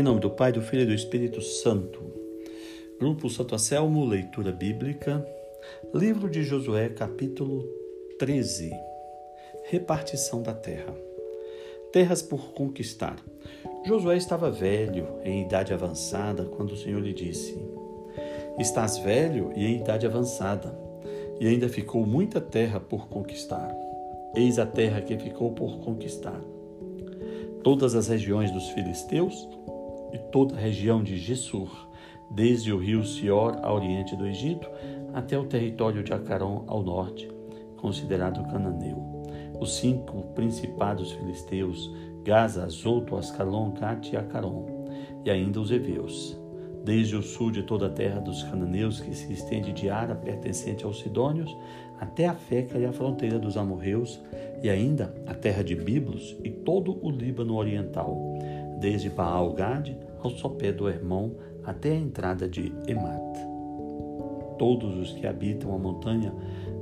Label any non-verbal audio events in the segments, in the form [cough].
Em nome do Pai, do Filho e do Espírito Santo. Grupo Santo Anselmo, leitura bíblica. Livro de Josué, capítulo 13. Repartição da terra. Terras por conquistar. Josué estava velho, em idade avançada, quando o Senhor lhe disse: Estás velho e em idade avançada, e ainda ficou muita terra por conquistar. Eis a terra que ficou por conquistar todas as regiões dos filisteus e toda a região de Gessur, desde o rio Sior a oriente do Egito até o território de Acaron ao norte, considerado cananeu. Os cinco principados filisteus, Gaza, Zoto, Ascalon, Gate e Acaron, e ainda os heveus. Desde o sul de toda a terra dos cananeus, que se estende de Ara, pertencente aos Sidônios, até a Feca e a fronteira dos amorreus, e ainda a terra de Biblos e todo o Líbano oriental, desde Baal-Gade ao sopé do Hermon até a entrada de Emat. Todos os que habitam a montanha,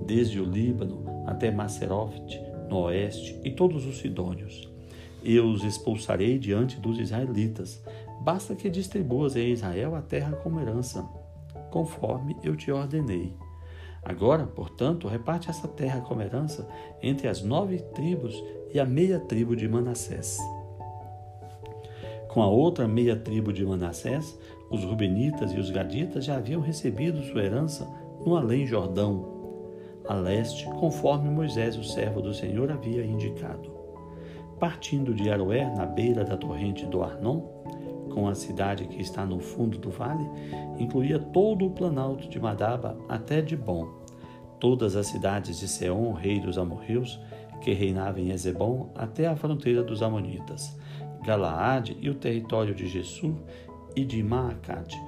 desde o Líbano até Maceroft, no oeste, e todos os sidônios. Eu os expulsarei diante dos israelitas. Basta que distribuas em Israel a terra como herança, conforme eu te ordenei. Agora, portanto, reparte essa terra como herança entre as nove tribos e a meia tribo de Manassés. Com a outra meia tribo de Manassés, os Rubenitas e os Gaditas já haviam recebido sua herança no além Jordão, a leste, conforme Moisés, o servo do Senhor, havia indicado. Partindo de Aroer, na beira da torrente do Arnon, com a cidade que está no fundo do vale, incluía todo o planalto de Madaba até de Bom, todas as cidades de Seom, rei dos amorreus, que reinava em Ezebom, até a fronteira dos amonitas, Galaade e o território de Jesur e de Maacate,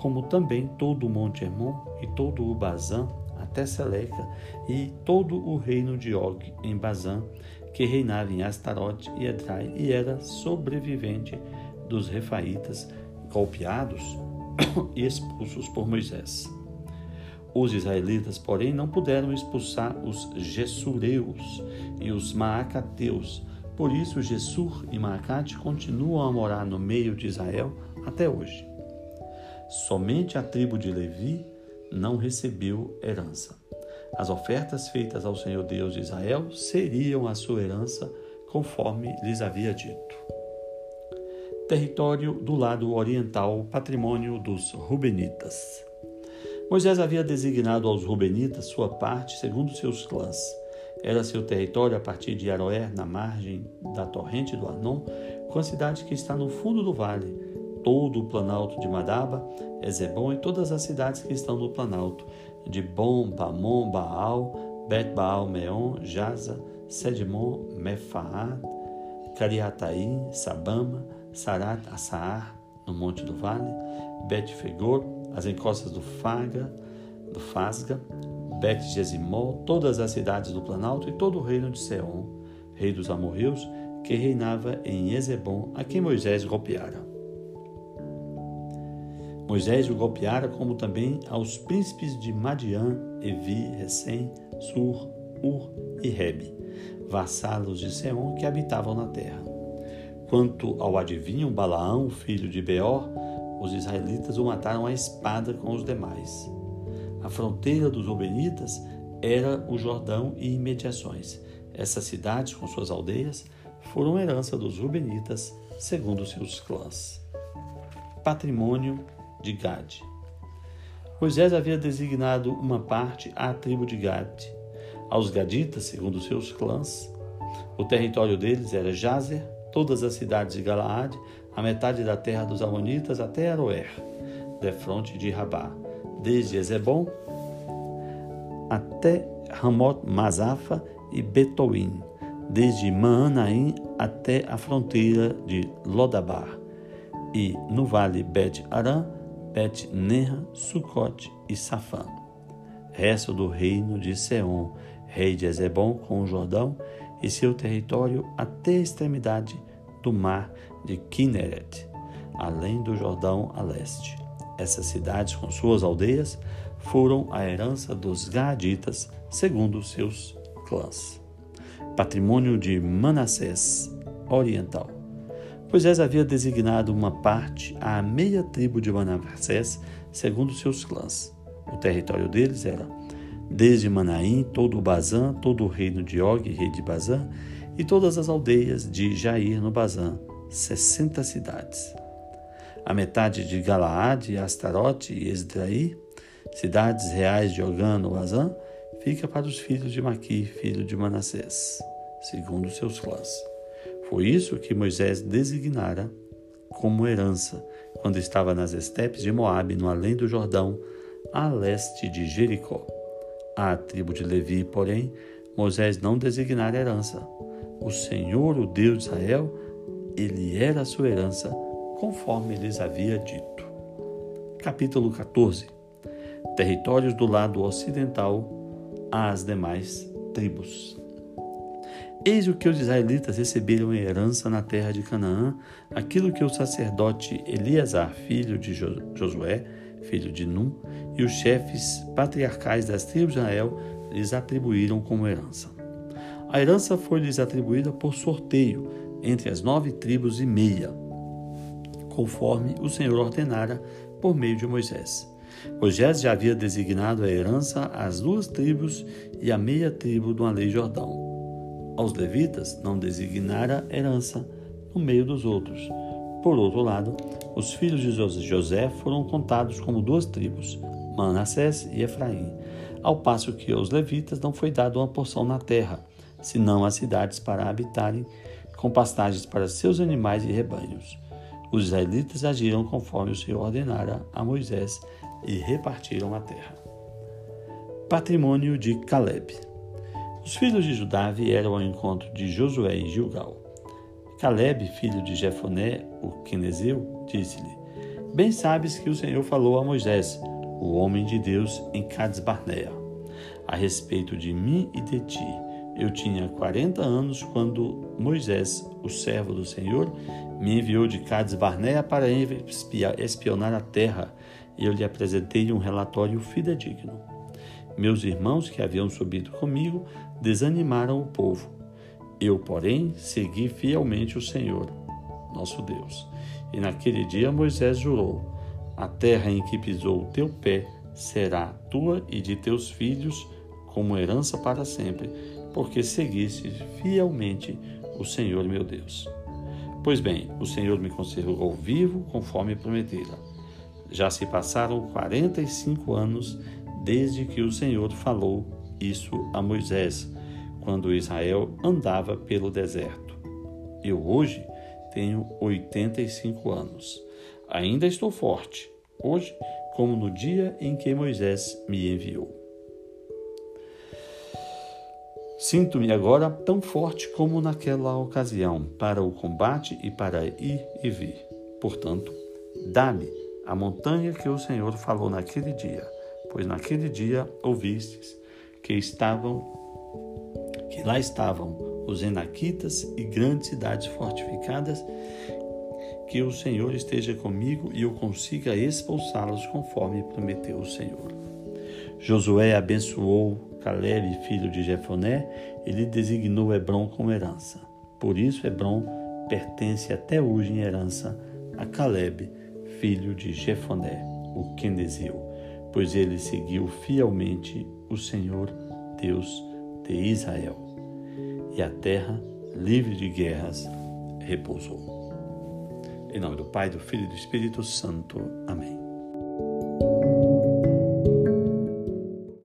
como também todo o monte Hermon e todo o Bazã, até Seleca, e todo o reino de Og em Bazã, que reinava em Astarote e Edrai, e era sobrevivente dos refaitas golpeados [coughs] e expulsos por Moisés. Os israelitas, porém, não puderam expulsar os Gessureus e os Maacateus. Por isso, Gessur e Maacate continuam a morar no meio de Israel até hoje. Somente a tribo de Levi não recebeu herança. As ofertas feitas ao Senhor Deus de Israel seriam a sua herança, conforme lhes havia dito. Território do lado oriental, patrimônio dos Rubenitas. Moisés havia designado aos Rubenitas sua parte segundo seus clãs. Era seu território a partir de Aroer, na margem da torrente do Arnon, com a cidade que está no fundo do vale, todo o planalto de Madaba, Ezebom e todas as cidades que estão no planalto, de Bom, Bamon, Baal, Bet Baal Meon, Jaza, Sedmon, Mefaad, Cariataim, Sabama, Sarat Assaar, no Monte do Vale, Bet Fegor, as encostas do Faga, do Fasga, Bet Gesimol, todas as cidades do Planalto e todo o reino de Seom, rei dos amorreus, que reinava em Ezebom, a quem Moisés golpeara. Moisés o golpeara, como também aos príncipes de Madian, Evi, Recém, Sur, Ur e Rebe, vassalos de Seom que habitavam na terra. Quanto ao adivinho Balaão, filho de Beor, os israelitas o mataram à espada com os demais. A fronteira dos Obenitas era o Jordão e imediações. Essas cidades, com suas aldeias, foram herança dos Rubenitas, segundo seus clãs. Patrimônio de Gade. Moisés havia designado uma parte à tribo de Gade. Aos Gaditas, segundo seus clãs, o território deles era Jazer, todas as cidades de Galaade, a metade da terra dos Amonitas até Aroer, defronte de Rabá, desde Ezebom até Ramot Mazafa e Betoim, desde Maanaim até a fronteira de Lodabar, e no vale Bet Aram, Bet Neha, Sucote e Safã. Resto do reino de Seom, rei de Ezebom, com o Jordão e seu território até a extremidade do mar de Kinneret, além do Jordão a leste. Essas cidades, com suas aldeias, foram a herança dos Gaaditas, segundo seus clãs. Patrimônio de Manassés Oriental. Moisés havia designado uma parte à meia tribo de Manassés, segundo seus clãs. O território deles era desde Manaim, todo o Bazã, todo o reino de Og, rei de Bazã, e todas as aldeias de Jair no Bazã, sessenta cidades. A metade de Galaade, Astarote e Esdraí, cidades reais de Ogã no Bazã, fica para os filhos de Maqui, filho de Manassés, segundo seus clãs. Foi isso que Moisés designara como herança quando estava nas estepes de Moabe, no além do Jordão, a leste de Jericó. À tribo de Levi, porém, Moisés não designara herança. O Senhor, o Deus de Israel, ele era a sua herança, conforme lhes havia dito. Capítulo 14 Territórios do lado ocidental às demais tribos. Eis o que os israelitas receberam em herança na terra de Canaã, aquilo que o sacerdote Eleazar, filho de Josué, filho de Num, e os chefes patriarcais das tribos de Israel lhes atribuíram como herança. A herança foi-lhes atribuída por sorteio entre as nove tribos e meia, conforme o Senhor ordenara por meio de Moisés. Moisés já havia designado a herança às duas tribos e à meia tribo do Além Jordão aos levitas não designara herança no meio dos outros. Por outro lado, os filhos de José foram contados como duas tribos, Manassés e Efraim, ao passo que aos levitas não foi dada uma porção na terra, senão as cidades para habitarem, com pastagens para seus animais e rebanhos. Os israelitas agiram conforme o Senhor ordenara a Moisés e repartiram a terra. Patrimônio de Caleb. Os filhos de Judá vieram ao encontro de Josué em Gilgal. Caleb, filho de Jefoné, o quenezeu, disse-lhe: Bem sabes que o Senhor falou a Moisés, o homem de Deus, em Cades Barnea, a respeito de mim e de ti. Eu tinha quarenta anos quando Moisés, o servo do Senhor, me enviou de Cades Barnea para espionar a terra, e eu lhe apresentei um relatório fidedigno. Meus irmãos que haviam subido comigo desanimaram o povo. Eu, porém, segui fielmente o Senhor, nosso Deus. E naquele dia Moisés jurou: A terra em que pisou o teu pé será tua e de teus filhos como herança para sempre, porque seguiste fielmente o Senhor meu Deus. Pois bem, o Senhor me conservou vivo conforme prometera. Já se passaram quarenta e cinco anos desde que o Senhor falou isso a Moisés, quando Israel andava pelo deserto. Eu hoje tenho 85 anos. Ainda estou forte, hoje, como no dia em que Moisés me enviou. Sinto-me agora tão forte como naquela ocasião, para o combate e para ir e vir. Portanto, dá-me a montanha que o Senhor falou naquele dia pois naquele dia ouvistes que estavam que lá estavam os enaquitas e grandes cidades fortificadas, que o Senhor esteja comigo e eu consiga expulsá-los conforme prometeu o Senhor. Josué abençoou Caleb, filho de Jefoné, e lhe designou Hebron como herança. Por isso Hebron pertence até hoje em herança a Caleb, filho de Jefoné, o Quenezeu pois ele seguiu fielmente o Senhor Deus de Israel. E a terra, livre de guerras, repousou. Em nome do Pai, do Filho e do Espírito Santo. Amém.